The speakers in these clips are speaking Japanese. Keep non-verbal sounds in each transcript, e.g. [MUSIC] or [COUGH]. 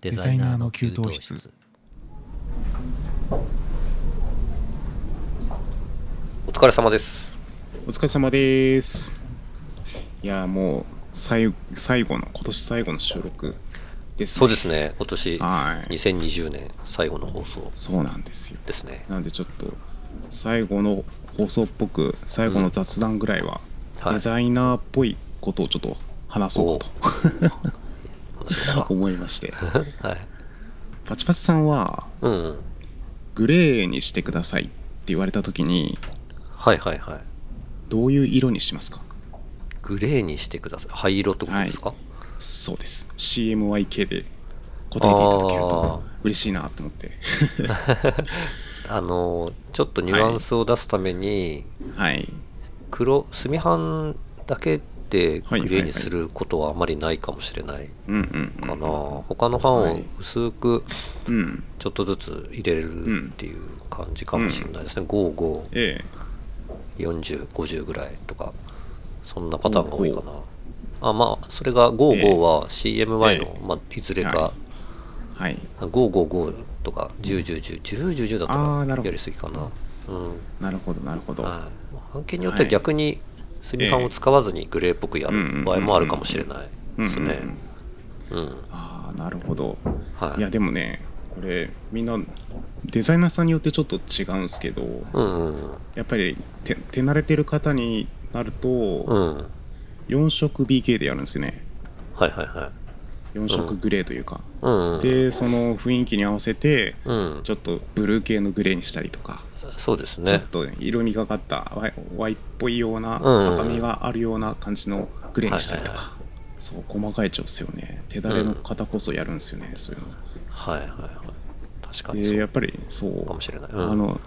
デザイナーの給湯室。お疲れ様です。お疲れ様です。いやもう最最後の今年最後の収録ですね。そうですね。今年はい。2020年最後の放送そうなんですよ。ですね。なんでちょっと最後の放送っぽく最後の雑談ぐらいは、はい。デザイナーっぽいことをちょっと話そうかと思いまして。[LAUGHS] はい。パチパチさんはうん。うんグレーにしてくださいって言われた時にはいはいはい。どういう色にしますか？グレーにしてください。灰色ってことですか、そうです。CMYK で答えていただけると嬉しいなと思って。[LAUGHS] あのちょっとニュアンスを出すために、はい。黒墨版だけではいグレーにすることはあまりないかもしれない。かな、他の版を薄くちょっとずつ入れるっていう感じかもしれないですね、55え4050ぐらいとか。そんなパターンが多いかな。あまあそれが55は CMY の、えまあ、いずれか、はい。555とか1010101010だったらやりすぎかな。うん。なるほどなるほど、はい。案件によっては逆に墨版を使わずにグレーっぽくやる場合もあるかもしれないですね。うんああなるほど、はい。い、やでもねこれみんなデザイナーさんによってちょっと違うんですけど、やっぱり手手慣れてる方になると、うん。4色 BK でやるんですよね。はいはいはい4色グレーというか、うん。うんでその雰囲気に合わせて、うん。ちょっとブルー系のグレーにしたりとか、そうですちょっねと色味がかったワイっぽいような、うん。赤みがあるような感じのグレーにしたりとか、はいはいそう細かい調整をね手だれの方こそやるんですよね、そういうの。はいはいはい。確かにそう。でやっぱりそう。かもしれない。うん。あの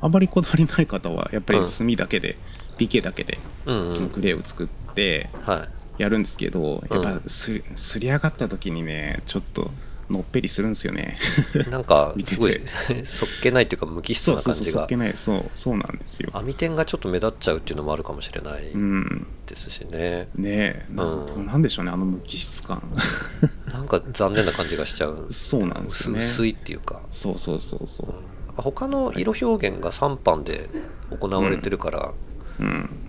あまりこだわりない方はやっぱうん。り墨だけで、BK だけでうんうん。そのグレーを作ってはいやるんですけど、うん。やっぱすすり上がった時にねちょっとのっぺりするんですよね。[LAUGHS] なんかすごい [LAUGHS] そっけないっていうか無機質な感じが。そっけない。そうそうなんですよ。網点がちょっと目立っちゃうっていうのもあるかもしれないうん。ですしね、ねえな,、うん。ん、なんでしょうねあの無機質感。[LAUGHS] なんか残念な感じがしちゃうそうなんですよね。薄薄いっていうか。そうそうそうそう。やっぱ他の色表現が3版で行われてるから、うん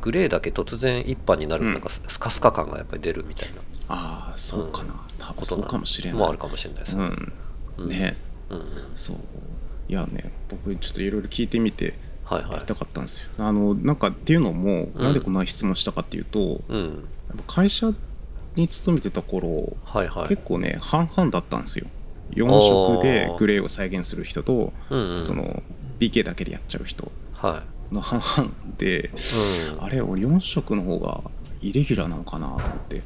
グレーだけ突然1版になるうん。なんかススカスカ感がやっぱり出るみたいな。ああそうかな、多分そうかもしれない。もあるかもしれないですね、うん。うん。ね。うんうん。そう。いやね僕ちょっといろいろ聞いてみてはいはい。やりたかったんですよ。あのなんかっていうのも、うん。なんでこんな質問したかっていうとうん。会社に勤めてた頃、はいはい。結構ね半々だったんですよ。4色でグレーを再現する人と、うんうん。その BK だけでやっちゃう人。はの半々で、あれ俺4色の方がイレギュラーなのかなと思って。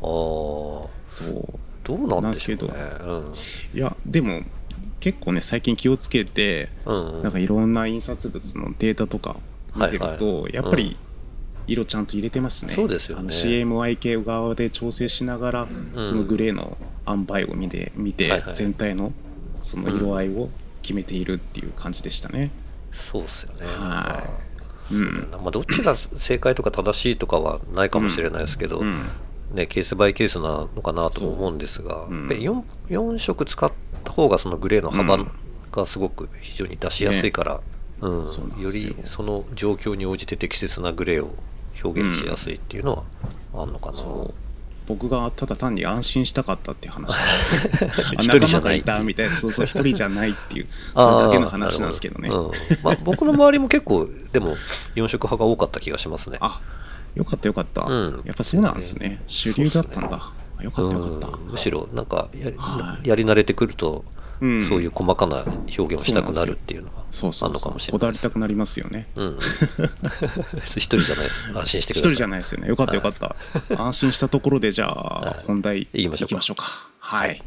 あー。そう。どうなんでしょうね。なんいやでも結構ね最近気をつけて、うんうん。なんかいろんな印刷物のデータとか見てると、はいはい。やっぱり色ちゃんと入れてますね。そうですよね。あの CMYK 側で調整しながら、うん。そのグレーの塩梅を見て見て、はいはい。全体のその色合いを決めているっていう感じでしたね。そうっすよね。はい。うん。まあ、どっちが正解とか正しいとかはないかもしれないですけど、うん。ね、ケースバイケースなのかなとも思うんですが、う。ん。やっぱり 4, 4色使った方がそのグレーの幅がすごく非常に出しやすいから、うん。そうなんよりその状況に応じて適切なグレーを表現しやすいっていうのはあんのかな、そう僕がただ単に安心したかったっていう話。一人じゃないいたみたいなそうそう一人じゃないっていうそれだけの話なんですけどね。ど。うん。まあ、僕の周りも結構でも4色派が多かった気がしますね。あよかったよかった、うん。やっぱそうなんですね。主流だったんだ、よかったよかった、うん。むしろなんかや,、はい。やり慣れてくると、うん。そういう細かな表現をしたくなるっていうのがそうそうそう。あるのかもしれこだないです。わりたくなりますよね。うん、[LAUGHS] 一人じゃないです。安心してください。一人じゃないですよね。よかったよかった、安心したところでじゃあい本題行きましょうか。か。はい、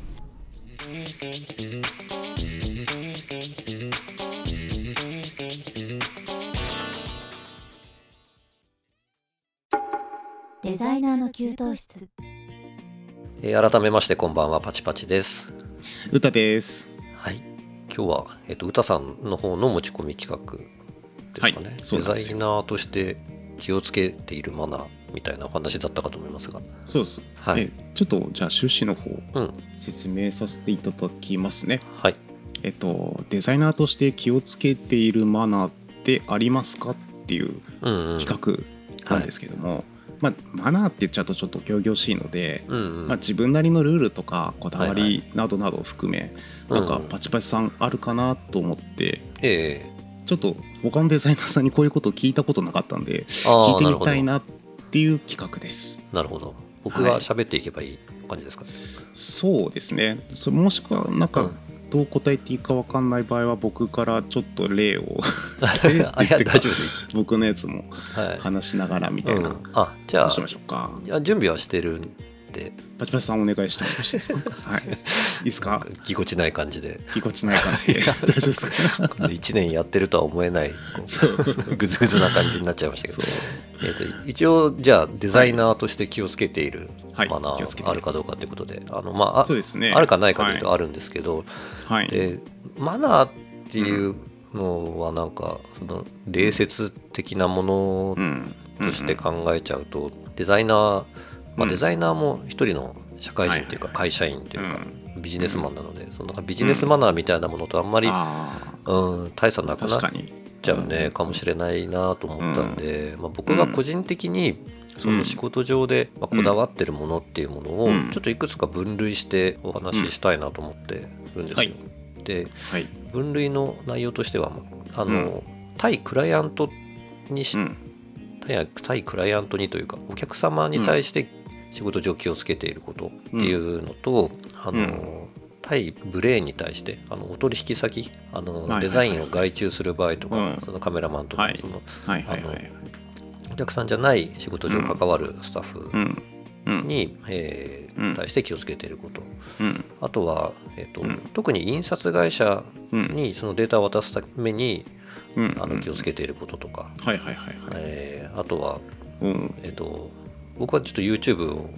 デザイナーの給湯室。えー改めましてこんばんは。パチパチです歌です。はい。今日は、えっと歌さんの方の持ち込み企画ですかね、はい。デザイナーとして気をつけているマナーみたいなお話だったかと思いますが。そうです、はい。えちょっとじゃあ趣旨の方うん。説明させていただきますね。はい。えっとデザイナーとして気をつけているマナーってありますか？っていううんうん。企画なんですけども、まあ、マナーって言っちゃうとちょっと仰々しいので、うんうん。まあ、自分なりのルールとかこだわりなどなどを含め、はいなんかうん。パチパチさんあるかなと思ってええ。ちょっと他のデザイナーさんにこういうことを聞いたことなかったんで聞いてみたいなっていう企画です。なるほど。僕が喋っていけばいい感じですかね、そうですね。そもしくはなんかうんどう答えていいか分かんない場合は僕からちょっと例をあ [LAUGHS] いや大丈夫です。僕のやつもはい。話しながらみたいな、うん、あじゃあどうしましょうか。いや準備はしてるんで。パチパチさんお願いしてもよろしいですか？[LAUGHS] はい。いいですか？ぎこちない感じで。ぎこちない感じで。大丈夫です。か1年やってるとは思えないぐずぐずな感じになっちゃいましたけど。えー、と一応じゃあデザイナーとして気をつけているはい。マナーあるかどうかということで。あの、まあ、あそうですね。あるかないかというとはあるんですけど、はい。でマナーっていうのはなんかその礼節的なものうん。として考えちゃうとデザイナー、まあ、うん。デザイナーも一人の社会人というかはい会社員というかうビジネスマンなのでそのなんかビジネスマナーみたいなものとあんまり、あうん、大差なあくなっちゃうね、かもしれないなと思ったんで、まあ、僕が個人的にその仕事上でまあこだわってるものっていうものをうん。ちょっといくつか分類してお話ししたいなと思ってるんですよ。はい。ではい。分類の内容としてはまああの、うん。対クライアントにし、対クライアントにというかお客様に対して仕事上気をつけていることっていうのと、あのうん。対ブレーンに対してあのお取引先あの、デザインを外注する場合とか、うん。そのカメラマンとか、のお客さんじゃない仕事上関わるスタッフに、え対して気をつけていること。うん。あとは、えーとうん。特に印刷会社うん。にそのデータを渡すためにうん。あの気をつけていることとか、あとは、うん。えー、と僕はちょっと YouTube を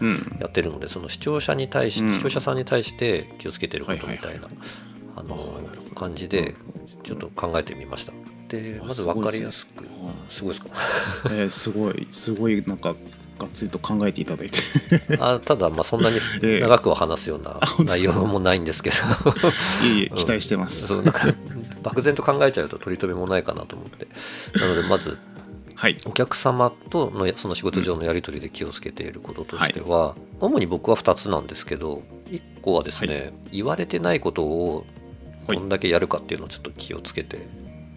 うんやってるのでその視聴者に対し、うん。視聴者さんに対して気をつけてることみたいなあの感じでちょっと考えてみました。であまず分かりやすくすごいですか？[LAUGHS] えーすごいすごいなんかがっつりと考えていただいて。あただまあそんなに [LAUGHS] ええ。長くは話すような内容もないんですけど。いえいえ期待してます。そうなんか漠然と考えちゃうと取り留めもないかなと思って。なのでまずはい。お客様とのやその仕事上のやり取りで気をつけていることとしては、主に僕は2つなんですけど1個はですね、言われてないことをはい。どんだけやるかっていうのをちょっと気をつけて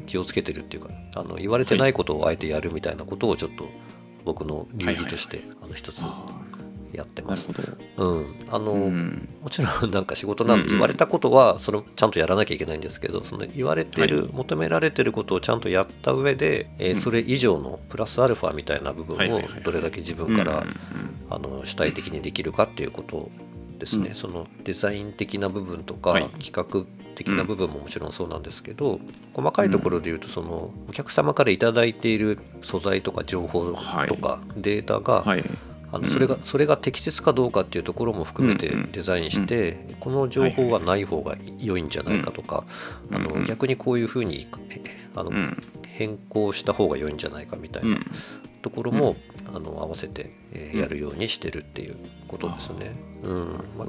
気をつけてるっていうかあの言われてないことをあえてやるみたいなことをちょっと僕の流儀としてあの一つあやってます。うん、あの、うん。もちろんなんか仕事なんうんうんで言われたことはそれをちゃんとやらなきゃいけないんですけどその言われてる、はい。求められてることをちゃんとやった上で、えーうん。それ以上のプラスアルファみたいな部分をはいはいはいはい。どれだけ自分から、うんうんあの主体的にできるかっていうことですね、うんそのデザイン的な部分とか、はい。企画的な部分ももちろんそうなんですけど、細かいところで言うとそのお客様から頂いている素材とか情報とかデータが、はい。うんあのそれがそれが適切かどうかっていうところも含めてうんうん。デザインして、この情報はない方が良いんじゃないかとか、あのうん。うん。逆にこういうふうにえあの、うん。変更した方が良いんじゃないかみたいうなん。ところも、あの合わせて、えやるようにしてるっていうことですね。うん。まあ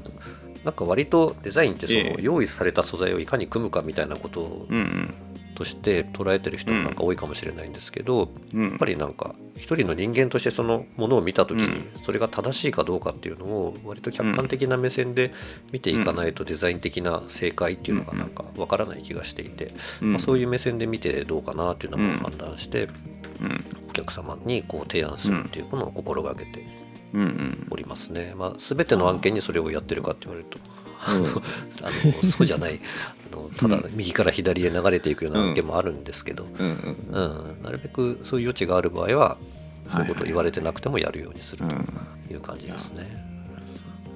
なんか割とデザインってその、ええ。用意された素材をいかに組むかみたいなことうんうんとして捉えてる人もなんか多いかもしれないんですけど、うん。やっぱりなんか一人の人間としてそのものを見た時にうん。それが正しいかどうかっていうのを割と客観的な目線で見ていかないとデザイン的な正解っていうのがなんかわからない気がしていて、うん。まあ、そういう目線で見てどうかなっていうのうんも判断してうん。お客様にこう提案するっていうものを心がけておりますね。まあ、全ての案件にそれをやってるかって言われるとうんあのそうじゃない。あのただ右から左へ流れていくような案件もあるんですけど、うん。なるべくそういう余地がある場合はそういうことを言われてなくてもやるようにするうん。という感じですね。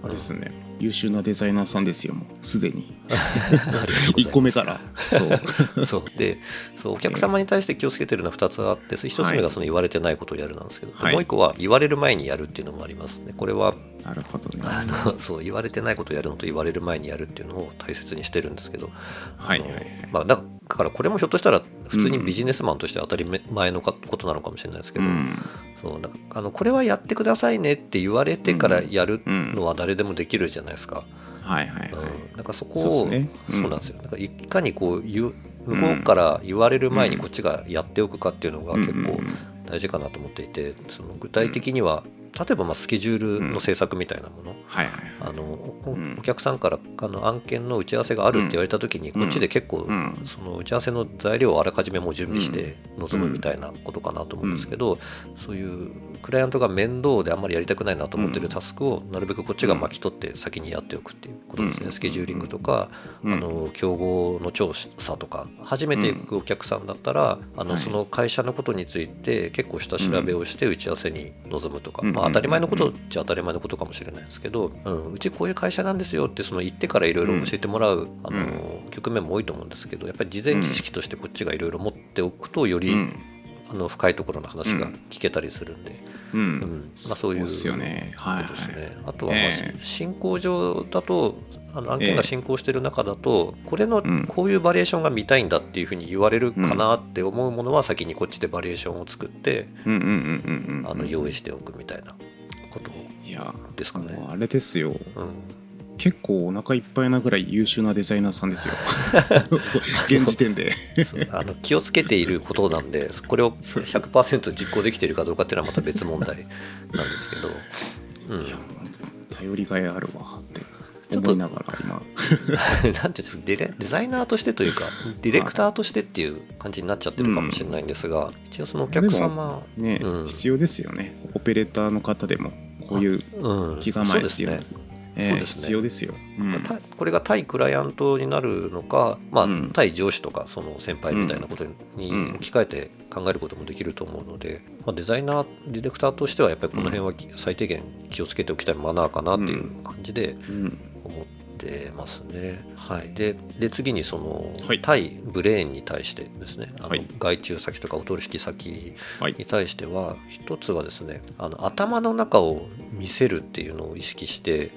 あれですね優秀なデザイナーさんですよもう。すでに。ありがとうございます。1個目から。そう。[LAUGHS] そう。でそうお客様に対して気をつけてるのは2つあって1つ目がその言われてないことをやるなんですけど、はい。もう1個は言われる前にやるっていうのもありますね。これはなるほどね。あのそう言われてないことをやるのと言われる前にやるっていうのを大切にしてるんですけど、はいあのはい。はいまあ、だからこれもひょっとしたら普通にビジネスマンとして当たり前のことなのかもしれないですけど、うんそうだからあのこれはやってくださいねって言われてからやるのは誰でもできるじゃないですか。はいはいなんかそこをそうなんですよ。いかにこう言う向こうから言われる前にこっちがやっておくかっていうのが結構大事かなと思っていて、その具体的には例えばまあスケジュールの制作みたいなもの。はいはいあのお客さんからあの案件の打ち合わせがあるって言われた時に、こっちで結構、うん。その打ち合わせの材料をあらかじめもう準備して臨むみたいなことかなと思うんですけど、そういうクライアントが面倒であんまりやりたくないなと思ってるタスクをなるべくこっちが巻き取って先にやっておくっていうことですね、うん。スケジューリングとか、うん。あの競合の調査とか初めて行くお客さんだったら、あのはい。その会社のことについて結構下調べをして打ち合わせに臨むとか、うん。まあ、当たり前のことっちゃ当たり前のことかもしれないですけど、うん、うちこういう会社なんですよってその言ってからいろいろ教えてもらう、あの局面も多いと思うんですけどやっぱり事前知識としてこっちがいろいろ持っておくとより、うんあの深いところの話が聞けたりするんで、うん。うん。まあ、そういうことですね、はいあとは、まあええ。進行上だとあの案件が進行している中だと、これのうん。こういうバリエーションが見たいんだっていうふうに言われるかなって思うものは先にこっちでバリエーションを作って用意しておくみたいなことですかね。あれですよ。うん結構お腹いっぱいなぐらい優秀なデザイナーさんですよ。[LAUGHS] 現時点で。あの気をつけていることなんで [LAUGHS] これをそう。100%実行できているかどうかっていうのはまた別問題なんですけど、うん、いや頼りがいあるわってちょっと思いながら今。[LAUGHS] なんていうんですかデザイナーとしてというかディレクターとしてっていう感じになっちゃってるかもしれないんですが、一応そのお客様ね、うん。必要ですよね。オペレーターの方でもこういううん。気構えっていうねええそうですね。必要ですよ、うん。たこれが対クライアントになるのか、まあうん。対上司とかその先輩みたいなことにうん。置き換えて考えることもできると思うので、まあ、デザイナーディレクターとしてはやっぱりこの辺はき最低限気をつけておきたいマナーかなっていう感じでうん。思ってますね。はい、でで次にその、はい。対ブレーンに対してですねあの、はい。外注先とかお取引先はい。に対しては一つはですねあの頭の中を見せるっていうのを意識して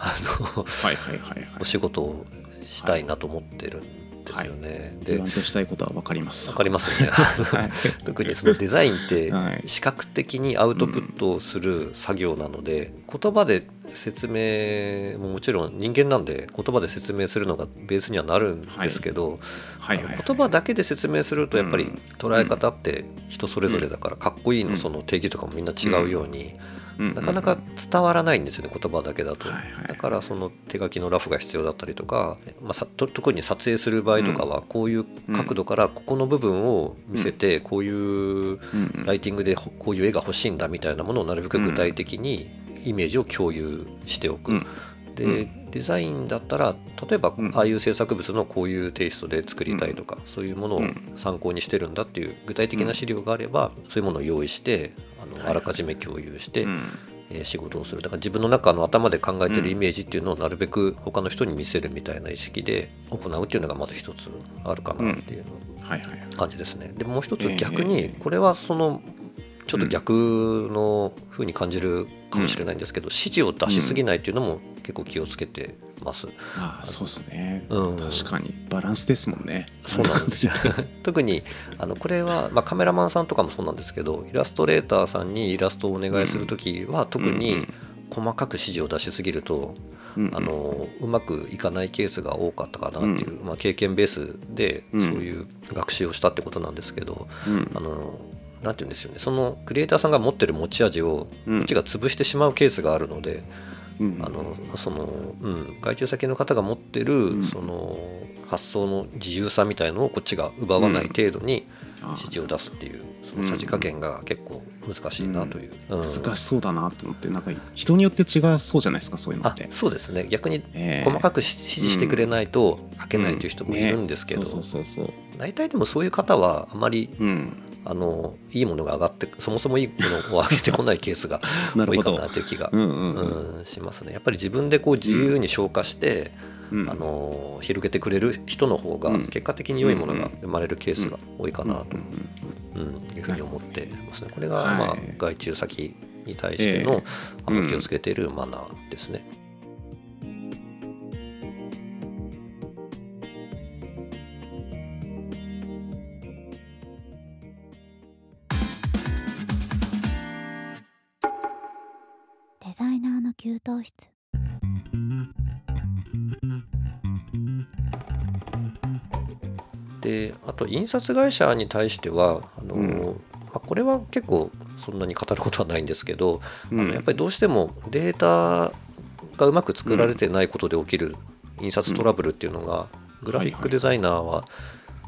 あのはいはいはいはい。お仕事をしたいなと思ってるんですよね。で言わんとしたいことは分かります。わかりますよね。はい。[LAUGHS] 特にそのデザインってはい。視覚的にアウトプットをする作業なので、言葉で説明ももちろん人間なんで言葉で説明するのがベースにはなるんですけど、はい。はいはいあの言葉だけで説明するとやっぱりうん。捉え方って人それぞれだからかっこいいのその定義とかもみんな違うようにうんなかなか伝わらないんですよね言葉だけだと。はいはい。だからその手書きのラフが必要だったりとか、まあ、さと特に撮影する場合とかはこういう角度からここの部分を見せてこういうライティングでほこういう絵が欲しいんだみたいなものをなるべく具体的にイメージを共有しておく。うん。で、うデザインだったら例えばうん。ああいう制作物のこういうテイストで作りたいとか、そういうものをうん。参考にしてるんだっていう具体的な資料があれば、そういうものを用意してあのはい。あらかじめ共有して、うん。えー仕事をする。だから自分の中の頭で考えてるイメージっていうのをなるべく他の人に見せるみたいな意識で行うっていうのがまず一つあるかなっていうはいはい感じですね。でもう一つええ。逆にこれはそのちょっと逆の風に感じるかもしれないんですけど、指示を出しすぎないっていうのも結構気をつけてます。ああそうですね、うん。確かに。バランスですもんね。そうなんですよ。[LAUGHS] 特にあのこれは、まあ、カメラマンさんとかもそうなんですけどイラストレーターさんにイラストをお願いする時は特に細かく指示を出しすぎるとうんうん。あのうまくいかないケースが多かったかなっていう、まあ、経験ベースでうん。そういう学習をしたってことなんですけど、うん。あのなんていうんですよね。そのクリエイターさんが持ってる持ち味をうん。こっちが潰してしまうケースがあるので、うん。あのその、うん、外注先の方が持ってる、ん。その発想の自由さみたいのをこっちが奪わない程度に指示を出すっていうそのさじ加減が結構難しいなという、うん。難しそうだなと思ってなんか人によって違うそうじゃないですかそういうのあって。そうですね。逆にええ。細かく指示してくれないと書けないという人もいるんですけど、ねそうそうそうそう。大体でもそういう方はあまりうんあのいいものが上がってそもそもいいものを上げてこないケースが [LAUGHS] 多いかなという気が、うんうんうん。うんしますね。やっぱり自分でこう自由に消化して、うん。あの広げてくれる人の方がうん。結果的に良いものが生まれるケースが多いかなと、うんうんいうふうに思ってますね。これが、はい。まあ、外注先に対しての,、あの気をつけているマナーですね。印刷会社に対してはあの、うん。まあ、これは結構そんなに語ることはないんですけど、うん。あのやっぱりどうしてもデータがうまく作られてないことで起きる印刷トラブルっていうのが、グラフィックデザイナーは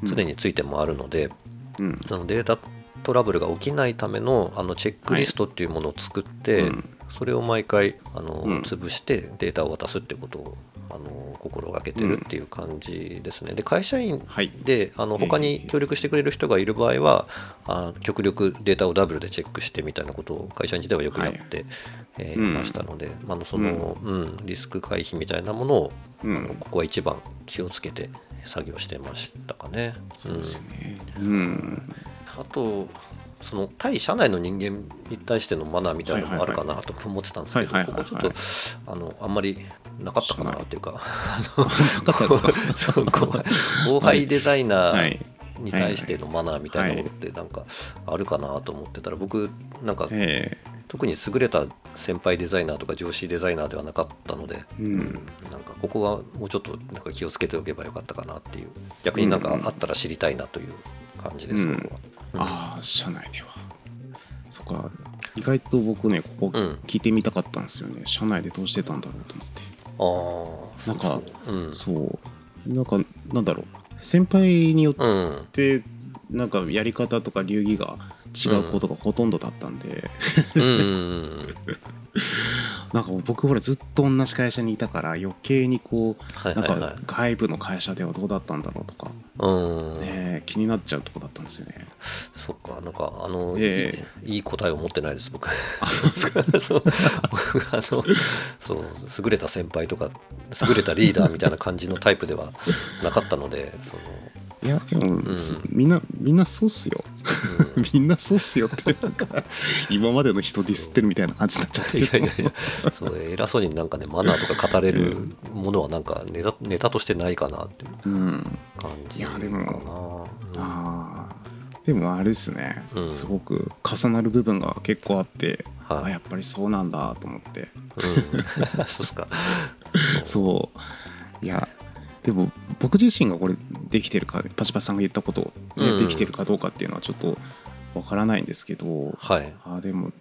常についてもあるので、うん。そのデータトラブルが起きないためのあのチェックリストっていうものを作って、うん。それを毎回あの、うん。潰してデータを渡すってことをあの心がけてるっていう感じですね。で会社員はい。であの他に協力してくれる人がいる場合は、あ極力データをダブルでチェックしてみたいなことを会社員時代はよくやって、えーうん。いましたので、あのその、うん。リスク回避みたいなものを、うん。あのここは一番気をつけて作業してましたかね。そうですね。うん。あとその対社内の人間に対してのマナーみたいなのもあるかなと思ってたんですけど、はいはいはいはい。ここちょっとあのあんまりなかったかなっていうか、[LAUGHS] [LAUGHS] 後輩デザイナーはいに対してのマナーみたいなものってなんかあるかなと思ってたら僕なんかえ特に優れた先輩デザイナーとか上司デザイナーではなかったので、えうん。なんかここはもうちょっとなんか気をつけておけばよかったかなっていう。逆になんかあったら知りたいなという感じです、うん。ここは。うん。ああ社内では。そっか。意外と僕ねここうん。聞いてみたかったんですよね。社内でどうしてたんだろうと思ってああなんかうん。そう。なんかなんだろう。先輩によっうん。てなんかやり方とか流儀が違うことがほとんどだったんで、[LAUGHS] なんか僕ほらずっと同じ会社にいたから余計にこうなんか外部の会社ではどうだったんだろうとか、うん、ね、気になっちゃうとこだったんですよね。そっかなんかあの、えいいいい答えを持ってないです僕。あそうですか。[LAUGHS] そう僕あのそう優れた先輩とか優れたリーダーみたいな感じのタイプではなかったのでそのいやでも、ん。みんなみんなそうっすよ。[LAUGHS] みんなそうっすよってなんか今までの人ディスってるみたいな感じになっちゃって。いやいやいやそう偉そうになんかねマナーとか語れるものはなんかネタネタとしてないかなっていううん。感じいやでかなもうん。あーでもあれですね、うん。すごく重なる部分が結構あって、はい。あやっぱりそうなんだと思って。うん。[LAUGHS] そうっすか。[LAUGHS] そう。いやでも僕自身がこれできてるかパチパチさんが言ったこと、ねうん。できてるかどうかっていうのはちょっとわからないんですけどはい。あでも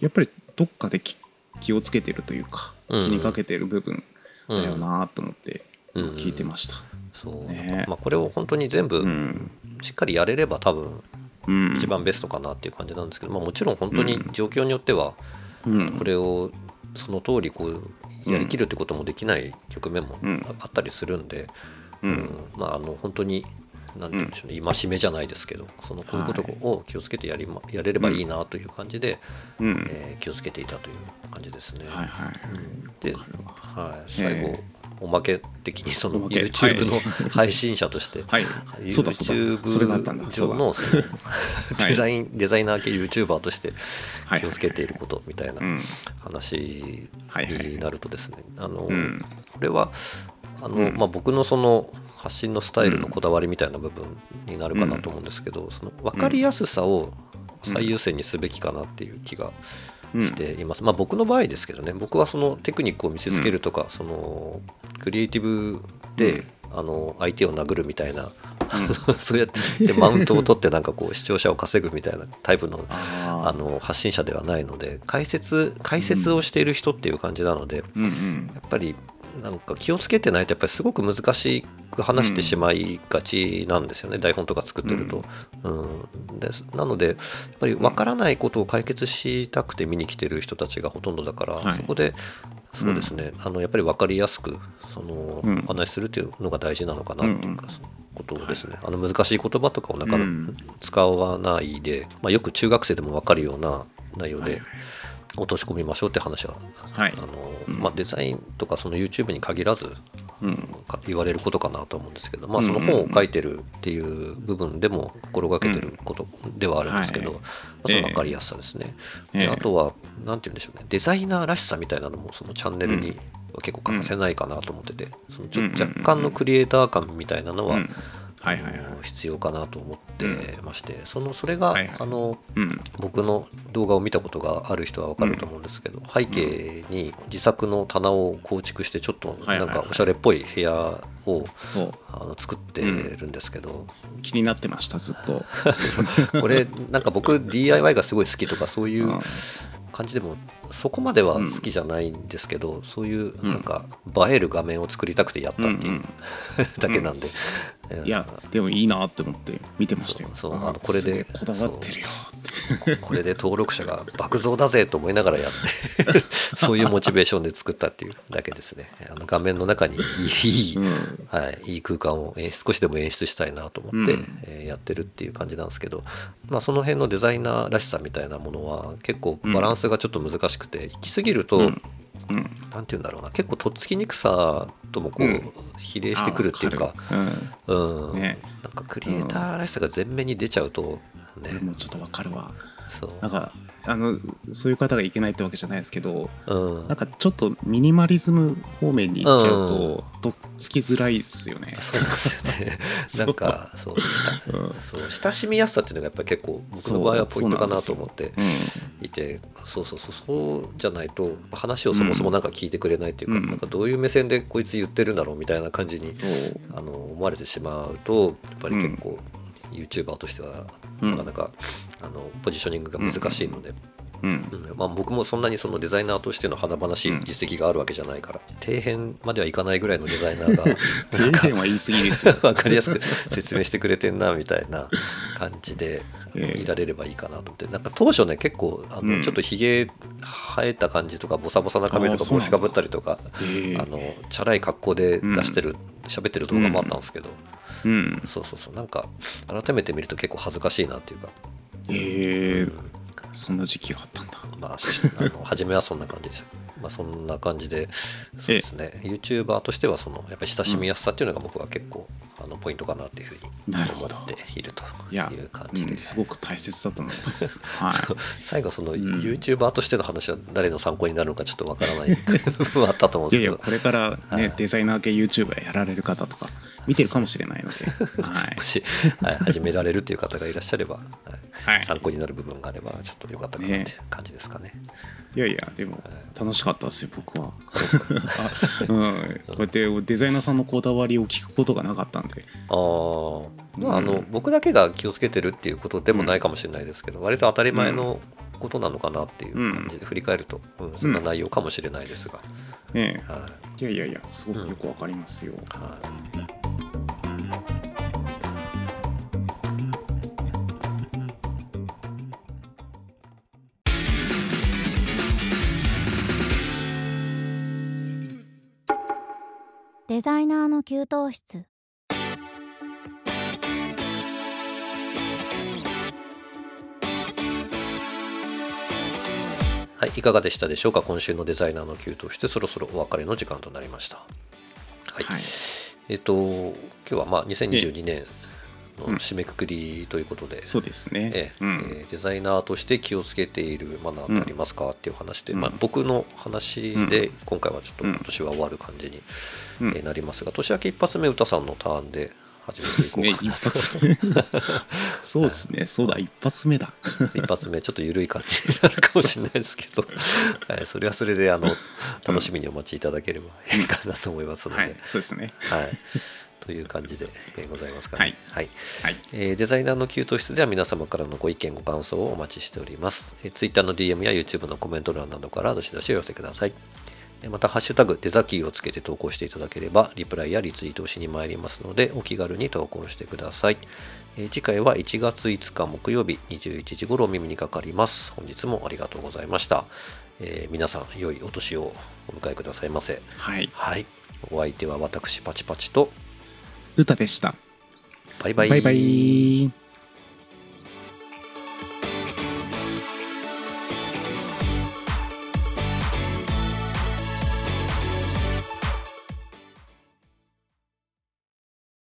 やっぱりどっかで気気をつけてるというか、うん。気にかけてる部分だよなと思ってうん。聞いてました。そう、ね。まあ、これを本当に全部うんしっかりやれれば多分うん。一番ベストかなっていう感じなんですけど、まあ、もちろん本当に状況によってはうん。これをその通りこうやりきるってこともできない局面もうん。あったりするんで、うん。うん。まああの本当になんて言うんでしょうね、戒めじゃないですけどそのこういうことを気をつけてやり、ま、やれればいいなという感じで、うん。えー気をつけていたという感じですね。はいはい。うん。で、はい、最後、えおまけ的にその YouTube のはい。配信者として、はい。そうだそうだ。それがあったんだ。YouTube 上のデザインデザイナー系 YouTuber としてはい。気をつけていることみたいなうん。話になるとですね。あのうん。これはあの、うん。まあ、僕のその発信のスタイルのこだわりみたいな部分になるかなと思うんですけど、その分かりやすさを最優先にすべきかなっていう気がうんしています、まあ僕の場合ですけどね。僕はそのテクニックを見せつけるとか、そのクリエイティブで、あの相手を殴るみたいな、[LAUGHS] そうやってマウントを取ってなんかこう視聴者を稼ぐみたいなタイプのああの発信者ではないので解説解説をしている人っていう感じなので、うんうん。やっぱりなんか気をつけてないとやっぱりすごく難しく話してしまいがちなんですよね、台本とか作ってると。うん。ですなのでやっぱり分からないことを解決したくて見に来てる人たちがほとんどだから、はい。そこでそうですね、あのやっぱり分かりやすくその、うん。お話しするっていうのが大事なのかなっていうか、ことですね、あの難しい言葉とかをなかなかうん。使わないで、まあ、よく中学生でも分かるような内容ではいはい落とし込みましょうって話ははい。あのまあ、デザインとかその YouTube に限らずうん。か言われることかなと思うんですけど、まあ、うんその本を書いてるっていう部分でも心がけてることではあるんですけど、はい。まあ、その分かりやすさですね。ええ。であとは何て言うんでしょうね。デザイナーらしさみたいなのもそのチャンネルには結構欠かせないかなと思ってて、そのちょうん若干のクリエイター感みたいなのはうんはいはいはい。必要かなと思ってまして、そのそれが、はいはい。あのうん。僕の動画を見たことがある人は分かると思うんですけど、背景に自作の棚を構築してちょっとなんかおしゃれっぽい部屋をあの作ってるんですけど、気になってましたずっと。[LAUGHS] これなんか僕 DIY がすごい好きとかそういううん。感じでもそこまでは好きじゃないんですけど、そういうなんか映える画面を作りたくてやったっていう、うんうん。[LAUGHS] だけなんで、いやでもいいなって思って見てましたよ。そうああのこれで。こだわってるよ。これで登録者が爆増だぜと思いながらやって。[LAUGHS] そういうモチベーションで作ったっていうだけですね。あの画面の中にいい、うん。はい、いい空間を少しでも演出したいなと思って、うん。えーやってるっていう感じなんですけど、まあ、その辺のデザイナーらしさみたいなものは結構バランスがちょっと難しくて、行き過ぎると、うん。うんなんて言うんだろうな。結構とっつきにくさともこう、うん。比例してくるっていうか。うん、ね。なんかクリエイターらしさが前面に出ちゃうと、ね。うん。俺もちょっとわかるわそう。なんかあのそういう方がいけないってわけじゃないですけどうん。なんかちょっとミニマリズム方面に行っちゃううん。ととっつきづらいっすよね。そうですよね。[LAUGHS] なんかそう親うん。そう親しみやすさっていうのがやっぱり結構僕の場合はポイントかなと思っていてそうそうそうそうじゃないと話をそもそもなんか聞いてくれないっていうか,、うん。なんかどういう目線でこいつ言ってるんだろうみたいな感じにそう。あの思われてしまうとやっぱり結構、YouTuber としてはうん。なかなか、あのポジショニングが難しいので、うんうん。まあ、僕もそんなにそのデザイナーとしての華々しい実績があるわけじゃないから、底辺まではいかないぐらいのデザイナーが [LAUGHS] 底辺は言い過ぎですよ。分かりやすく説明してくれてんなみたいな感じでええ。いられればいいかなと思って。なんか当初ね結構あの、うん。ちょっとひげ生えた感じとかボサボサな髪とか帽子かぶったりとかええ。あのチャラい格好で出してる喋、ってる動画もあったんですけど、うん。そうそうそう。なんか改めて見ると結構恥ずかしいなっていうか、えー。そんな時期があったんだ。まあ、しあの初めはそんな感じでした。まあ、そんな感じで、そうですね、YouTuber としては、そのやっぱり親しみやすさっていうのが僕は結構、あのポイントかなっていうふうに思っているという感じでうん、すごく大切だと思います。[LAUGHS] はい。最後、そのん。YouTuber としての話は誰の参考になるのかちょっとわからない部分はあったと思うんですけど、いやいやこれからね、はい。デザイナー系 YouTuber やられる方とか見てるかもしれないので、はい。[LAUGHS] も、し、はい、始められるっていう方がいらっしゃれば、はい。はい。参考になる部分があれば、ちょっとよかったかなっていう感じですかね。いやいやでも楽しかったですよ僕は、あ [LAUGHS] うん、こうやってデザイナーさんのこだわりを聞くことがなかったんで。あー。まあ、あの僕だけが気をつけてるっていうことでもないかもしれないですけど、割と当たり前のことなのかなっていう感じで振り返ると、うんそんな内容かもしれないですが、ねはい。いやいやいやすごくよくわかりますよ、はいデザイナーの給湯室。はい、いかがでしたでしょうか？今週のデザイナーの給湯室そろそろお別れの時間となりました。はい、はい。えっ、と今日はまあ2022年の締めくくりということで、そうですね、ええ。うん。えーデザイナーとして気をつけているマナーってありますか、っていう話で、うん。まあ、僕の話で今回はちょっとうん。今年は終わる感じに、なりますが年明け一発目歌さんのターンで始そうめですていこうかね。一発目。そうですね。[LAUGHS] そうだ。一発目だ。一発目ちょっと緩い感じになるかもしれないですけど。はい、それはそれであの楽しみにお待ちいただければいいかなと思いますので、はい。そうですね。はい、という感じでえーございますかね。はい。はい。はい。えーデザイナーの給湯室では皆様からのご意見ご感想をお待ちしております、えー、Twitter の DM や YouTube のコメント欄などからどしどしお寄せください。えーまた「ハッシュタグデザキー」をつけて投稿していただければリプライやリツイートをしに参りますのでお気軽に投稿してください、えー次回は1月5日木曜日21時頃お耳にかかります。本日もありがとうございました、えー皆さん良いお年をお迎えくださいませ。はい。はい。お相手は私パチパチと歌でした。バイバイ。バイバイ